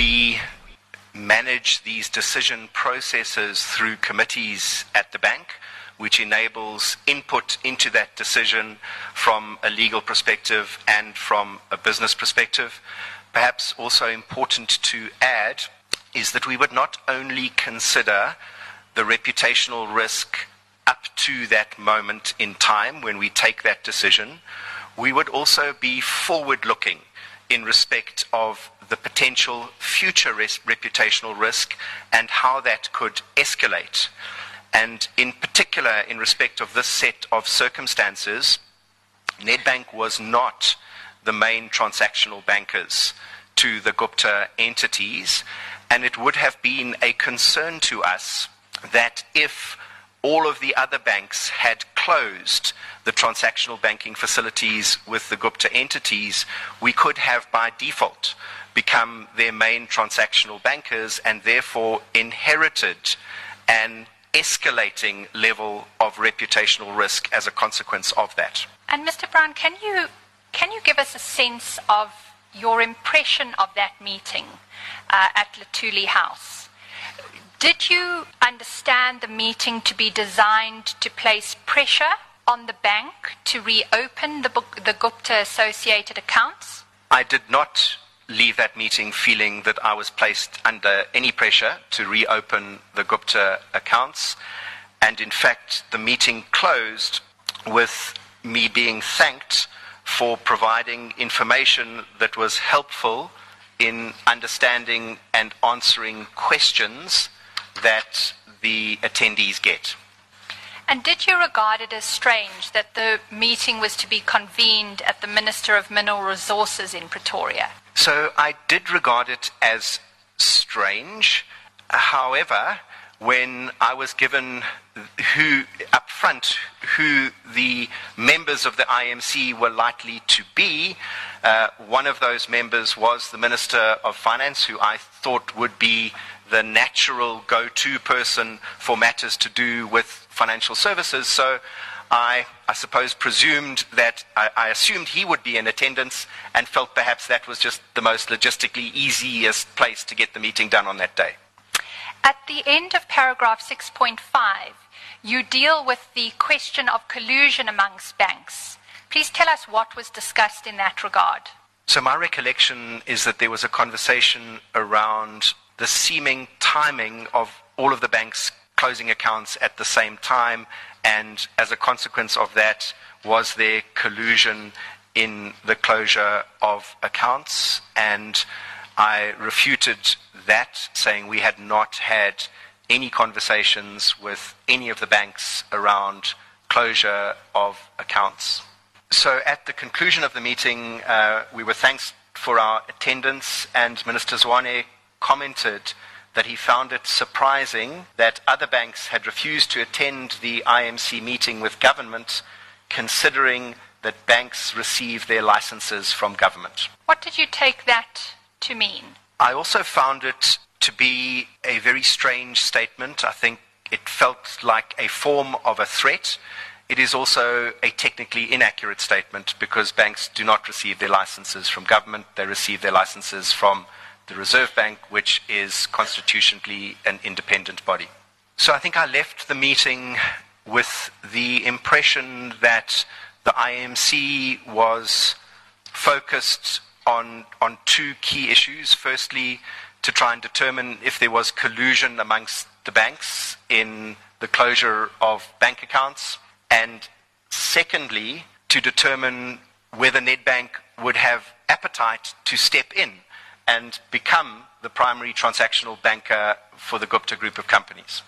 we manage these decision processes through committees at the bank, which enables input into that decision from a legal perspective and from a business perspective. Perhaps also important to add is that we would not only consider the reputational risk up to that moment in time when we take that decision, we would also be forward looking in respect of the potential future res- reputational risk and how that could escalate. And in particular, in respect of this set of circumstances, Nedbank was not the main transactional bankers to the Gupta entities, and it would have been a concern to us that if all of the other banks had closed the transactional banking facilities with the Gupta entities, we could have by default become their main transactional bankers and therefore inherited an escalating level of reputational risk as a consequence of that. And Mr. Brown, can you can you give us a sense of your impression of that meeting uh, at Luthuli House? Did you understand the meeting to be designed to place pressure on the bank to reopen the, the Gupta associated accounts? I did not leave that meeting feeling that I was placed under any pressure to reopen the Gupta accounts. And in fact, the meeting closed with me being thanked for providing information that was helpful in understanding and answering questions that the attendees get. And did you regard it as strange that the meeting was to be convened at the Minister of Mineral Resources in Pretoria? So I did regard it as strange. However, when I was given who up front who the members of the IMC were likely to be, uh, one of those members was the Minister of Finance, who I thought would be the natural go-to person for matters to do with financial services. So I, I suppose, presumed that I, I, assumed he would be in attendance and felt perhaps that was just the most logistically easiest place to get the meeting done on that day. At the end of paragraph 6.5, you deal with the question of collusion amongst banks. Please tell us what was discussed in that regard. So, my recollection is that there was a conversation around the seeming timing of all of the banks closing accounts at the same time, and as a consequence of that, was there collusion in the closure of accounts? And I refuted that, saying we had not had any conversations with any of the banks around closure of accounts. So at the conclusion of the meeting, uh, we were thanks for our attendance, and Minister Zwane commented that he found it surprising that other banks had refused to attend the IMC meeting with government, considering that banks receive their licenses from government. What did you take that to mean? I also found it to be a very strange statement. I think it felt like a form of a threat. It is also a technically inaccurate statement because banks do not receive their licenses from government, they receive their licenses from the Reserve Bank, which is constitutionally an independent body. So I think I left the meeting with the impression that the IMC was focused on, on two key issues. Firstly, to try and determine if there was collusion amongst the banks in the closure of bank accounts. And secondly, to determine whether Nedbank would have appetite to step in and become the primary transactional banker for the Gupta group of companies.